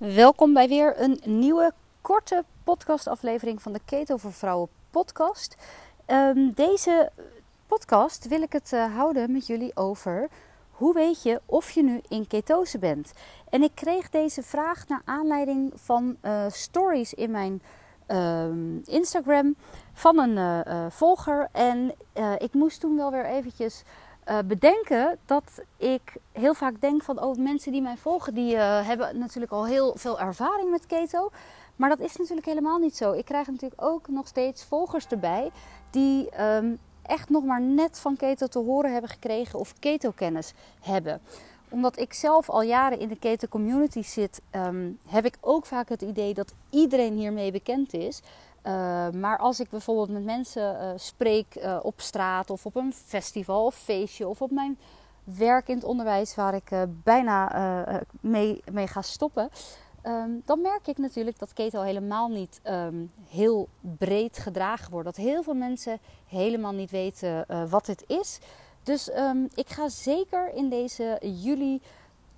Welkom bij weer een nieuwe korte podcastaflevering van de Keto voor Vrouwen podcast. Um, deze podcast wil ik het uh, houden met jullie over hoe weet je of je nu in ketose bent. En ik kreeg deze vraag naar aanleiding van uh, stories in mijn uh, Instagram van een uh, volger. En ik moest toen wel weer eventjes uh, bedenken dat ik heel vaak denk van oh, mensen die mij volgen, die uh, hebben natuurlijk al heel veel ervaring met keto. Maar dat is natuurlijk helemaal niet zo. Ik krijg natuurlijk ook nog steeds volgers erbij die um, echt nog maar net van keto te horen hebben gekregen of keto-kennis hebben omdat ik zelf al jaren in de keto community zit, um, heb ik ook vaak het idee dat iedereen hiermee bekend is. Uh, maar als ik bijvoorbeeld met mensen uh, spreek uh, op straat of op een festival of feestje of op mijn werk in het onderwijs waar ik bijna mee, mee ga stoppen, um, dan merk ik natuurlijk dat keto helemaal niet um, heel breed gedragen wordt. Dat heel veel mensen helemaal niet weten wat het is. Dus um, ik ga zeker in deze juli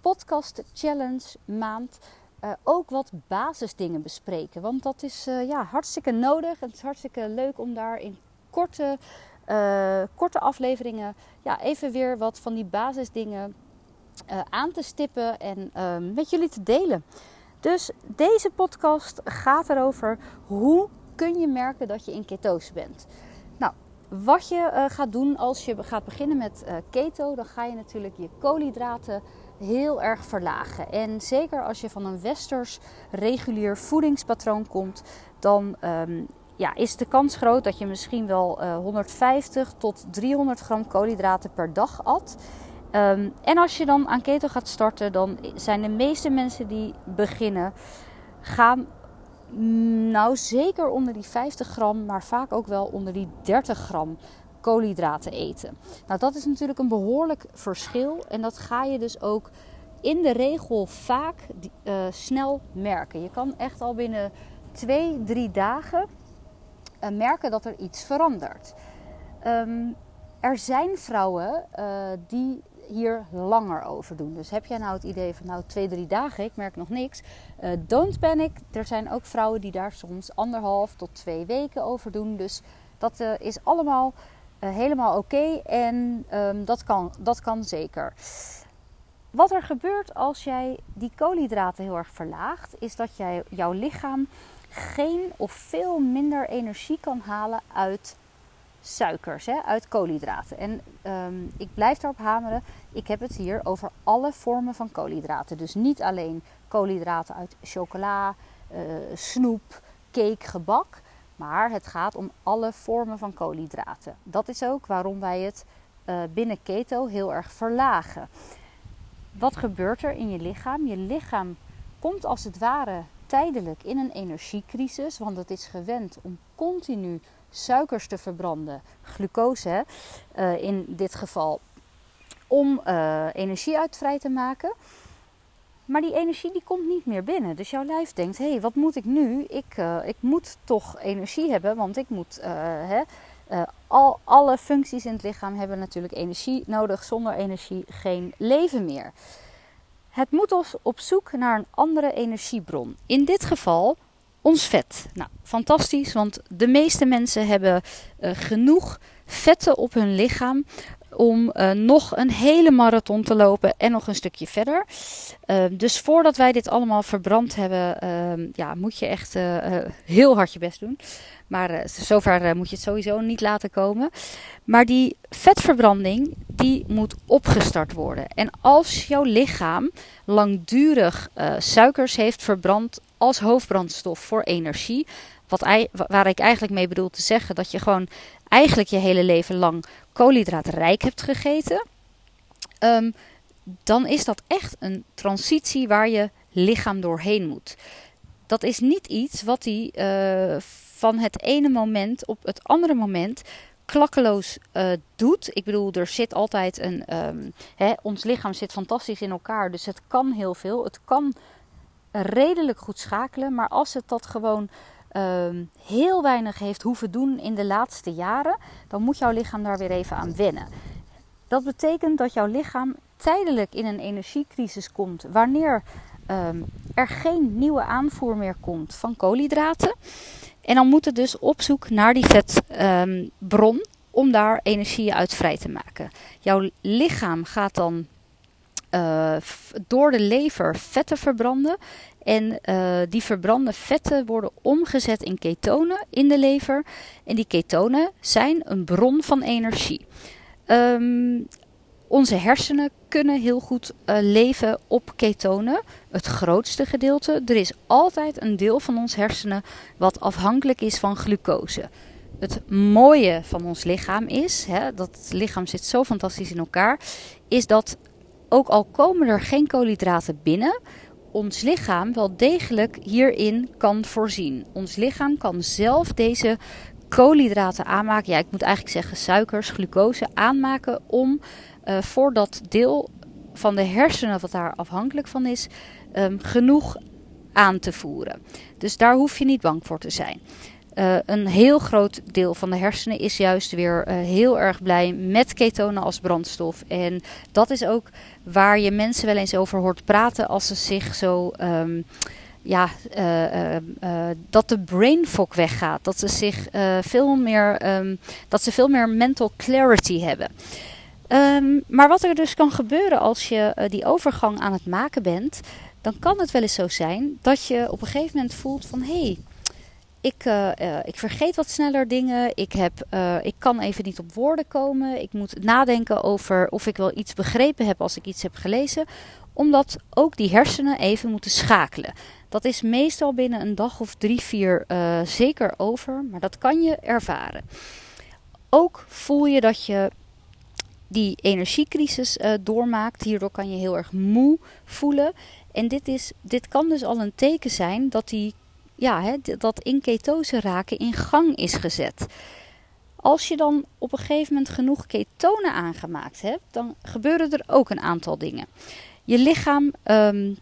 podcast challenge maand uh, ook wat basisdingen bespreken. Want dat is uh, ja, hartstikke nodig. Het is hartstikke leuk om daar in korte, uh, korte afleveringen ja, even weer wat van die basisdingen aan te stippen en met jullie te delen. Dus deze podcast gaat erover hoe kun je merken dat je in ketose bent. Nou, wat je gaat doen als je gaat beginnen met keto, dan ga je natuurlijk je koolhydraten heel erg verlagen. En zeker als je van een westers regulier voedingspatroon komt, dan um, ja, is de kans groot dat je misschien wel uh, 150 tot 300 gram koolhydraten per dag at. Um, en als je dan aan keto gaat starten, dan zijn de meeste mensen die beginnen, gaan nou zeker onder die 50 gram, maar vaak ook wel onder die 30 gram koolhydraten eten. Nou, dat is natuurlijk een behoorlijk verschil. En dat ga je dus ook in de regel vaak uh, snel merken. Je kan echt al binnen twee, drie dagen uh, merken dat er iets verandert. Um, er zijn vrouwen uh, die hier langer over doen. Dus heb jij nou het idee van nou twee, drie dagen, ik merk nog niks. Uh, don't panic. Er zijn ook vrouwen die daar soms anderhalf tot twee weken over doen. Dus dat is allemaal helemaal oké en um, dat, kan, dat kan zeker. Wat er gebeurt als jij die koolhydraten heel erg verlaagt, is dat jij, jouw lichaam geen of veel minder energie kan halen uit suikers, hè, uit koolhydraten. En um, ik blijf daarop hameren, ik heb het hier over alle vormen van koolhydraten. Dus niet alleen koolhydraten uit chocola, uh, snoep, cake, gebak. Maar het gaat om alle vormen van koolhydraten. Dat is ook waarom wij het uh, binnen keto heel erg verlagen. Wat gebeurt er in je lichaam? Je lichaam komt als het ware tijdelijk in een energiecrisis, want het is gewend om continu suikers te verbranden, glucose uh, in dit geval, om uh, energie uit vrij te maken. Maar die energie die komt niet meer binnen. Dus jouw lijf denkt: hé, hey, wat moet ik nu? Ik, uh, ik moet toch energie hebben, want ik moet. Uh, hè, uh, al, alle functies in het lichaam hebben natuurlijk energie nodig. Zonder energie geen leven meer. Het moet ons op zoek naar een andere energiebron. In dit geval ons vet. Nou, fantastisch, want de meeste mensen hebben genoeg vetten op hun lichaam om uh, nog een hele marathon te lopen en nog een stukje verder. Uh, dus voordat wij dit allemaal verbrand hebben, uh, ja, moet je echt uh, heel hard je best doen. Maar zover moet je het sowieso niet laten komen. Maar die vetverbranding, die moet opgestart worden. En als jouw lichaam langdurig suikers heeft verbrand als hoofdbrandstof voor energie, wat, waar ik eigenlijk mee bedoel te zeggen dat je gewoon eigenlijk je hele leven lang koolhydraatrijk hebt gegeten, um, dan is dat echt een transitie waar je lichaam doorheen moet. Dat is niet iets wat hij uh, van het ene moment op het andere moment klakkeloos uh, doet. Ik bedoel, er zit altijd een. Um, hè, ons lichaam zit fantastisch in elkaar, dus het kan heel veel. Het kan redelijk goed schakelen, maar als het dat gewoon um, heel weinig heeft hoeven doen in de laatste jaren, dan moet jouw lichaam daar weer even aan wennen. Dat betekent dat jouw lichaam tijdelijk in een energiecrisis komt wanneer ehm, er geen nieuwe aanvoer meer komt van koolhydraten. En dan moet het dus op zoek naar die vetbron um, om daar energie uit vrij te maken. Jouw lichaam gaat dan uh, door de lever vetten verbranden. En uh, die verbrande vetten worden omgezet in ketonen in de lever. En die ketonen zijn een bron van energie. Um, onze hersenen kunnen heel goed uh, leven op ketonen. Het grootste gedeelte. Er is altijd een deel van ons hersenen wat afhankelijk is van glucose. Het mooie van ons lichaam is, hè, dat lichaam zit zo fantastisch in elkaar, is dat ook al komen er geen koolhydraten binnen, ons lichaam wel degelijk hierin kan voorzien. Ons lichaam kan zelf deze koolhydraten aanmaken. Ja, ik moet eigenlijk zeggen suikers, glucose aanmaken om uh, voor dat deel van de hersenen wat daar afhankelijk van is, um, genoeg aan te voeren. Dus daar hoef je niet bang voor te zijn. Uh, een heel groot deel van de hersenen is juist weer uh, heel erg blij met ketonen als brandstof. En dat is ook waar je mensen wel eens over hoort praten als ze zich zo. Um, ja, uh, dat de brain fog weggaat. Dat ze zich veel meer. Um, dat ze veel meer mental clarity hebben. Um, maar wat er dus kan gebeuren als je die overgang aan het maken bent, dan kan het wel eens zo zijn dat je op een gegeven moment voelt van hé, hey, ik, uh, uh, ik vergeet wat sneller dingen. Ik, heb, uh, ik kan even niet op woorden komen. Ik moet nadenken over of ik wel iets begrepen heb als ik iets heb gelezen. Omdat ook die hersenen even moeten schakelen. Dat is meestal binnen een dag of drie, vier zeker over. Maar dat kan je ervaren. Ook voel je dat je die energiecrisis doormaakt. Hierdoor kan je heel erg moe voelen. En dit, is, dit kan dus al een teken zijn dat die ja, hè, dat in ketose raken in gang is gezet. Als je dan op een gegeven moment genoeg ketonen aangemaakt hebt, dan gebeuren er ook een aantal dingen. Je lichaam um,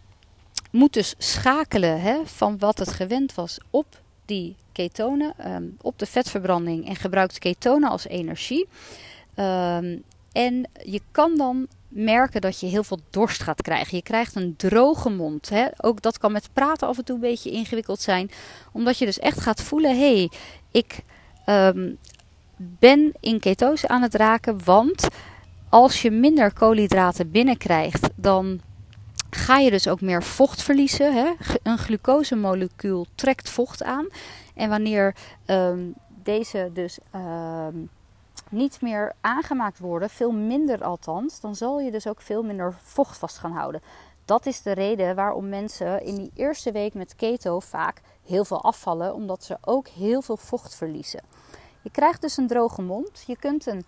moet dus schakelen hè, van wat het gewend was op die ketonen, um, op de vetverbranding en gebruikt ketonen als energie. Um, en je kan dan merken dat je heel veel dorst gaat krijgen. Je krijgt een droge mond. Hè? Ook dat kan met praten af en toe een beetje ingewikkeld zijn. Omdat je dus echt gaat voelen: hé, hey, ik um, ben in ketose aan het raken. Want als je minder koolhydraten binnenkrijgt, dan ga je dus ook meer vocht verliezen. Hè? Een glucosemolecuul trekt vocht aan. En wanneer um, deze dus. Um, niet meer aangemaakt worden, veel minder althans, dan zal je dus ook veel minder vocht vast gaan houden. Dat is de reden waarom mensen in die eerste week met keto vaak heel veel afvallen, omdat ze ook heel veel vocht verliezen. Je krijgt dus een droge mond. Je kunt een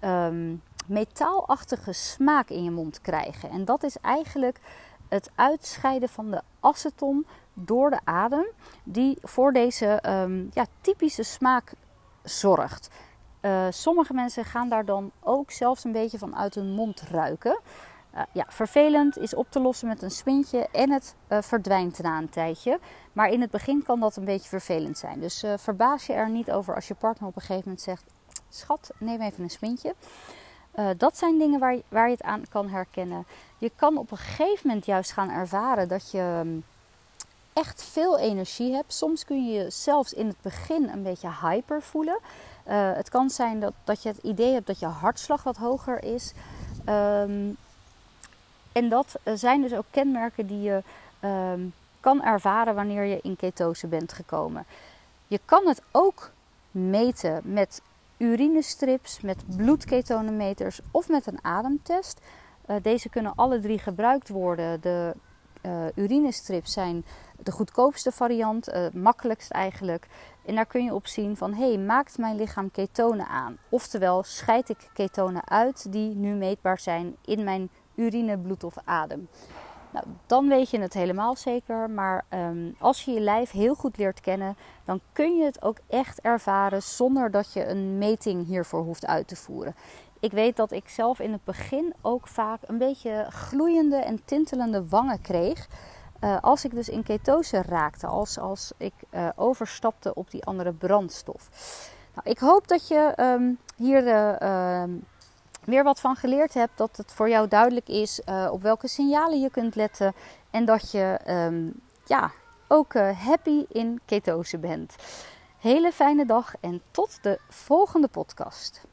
um, metaalachtige smaak in je mond krijgen. En dat is eigenlijk het uitscheiden van de aceton door de adem, die voor deze um, ja, typische smaak zorgt. Uh, sommige mensen gaan daar dan ook zelfs een beetje van uit hun mond ruiken. Uh, ja, vervelend is op te lossen met een swintje en het uh, verdwijnt na een tijdje. Maar in het begin kan dat een beetje vervelend zijn. Dus verbaas je er niet over als je partner op een gegeven moment zegt: Schat, neem even een swintje. dat zijn dingen waar je, waar je het aan kan herkennen. Je kan op een gegeven moment juist gaan ervaren dat je um, echt veel energie hebt. Soms kun je je zelfs in het begin een beetje hyper voelen. Uh, het kan zijn dat, dat je het idee hebt dat je hartslag wat hoger is. Um, en dat zijn dus ook kenmerken die je um, kan ervaren wanneer je in ketose bent gekomen. Je kan het ook meten met urinestrips, met bloedketonemeters of met een ademtest. Uh, deze kunnen alle drie gebruikt worden. De uh, urinestrips zijn de goedkoopste variant, uh, makkelijkst eigenlijk. En daar kun je op zien van, hé, hey, maakt mijn lichaam ketonen aan? Oftewel, scheid ik ketonen uit die nu meetbaar zijn in mijn urine, bloed of adem? Nou, dan weet je het helemaal zeker. Maar um, als je je lijf heel goed leert kennen, dan kun je het ook echt ervaren zonder dat je een meting hiervoor hoeft uit te voeren. Ik weet dat ik zelf in het begin ook vaak een beetje gloeiende en tintelende wangen kreeg. Uh, als ik dus in ketose raakte, als, als ik uh, overstapte op die andere brandstof. Nou, ik hoop dat je um, hier uh, weer wat van geleerd hebt. Dat het voor jou duidelijk is op welke signalen je kunt letten. En dat je ehm, ja, ook happy in ketose bent. Hele fijne dag en tot de volgende podcast.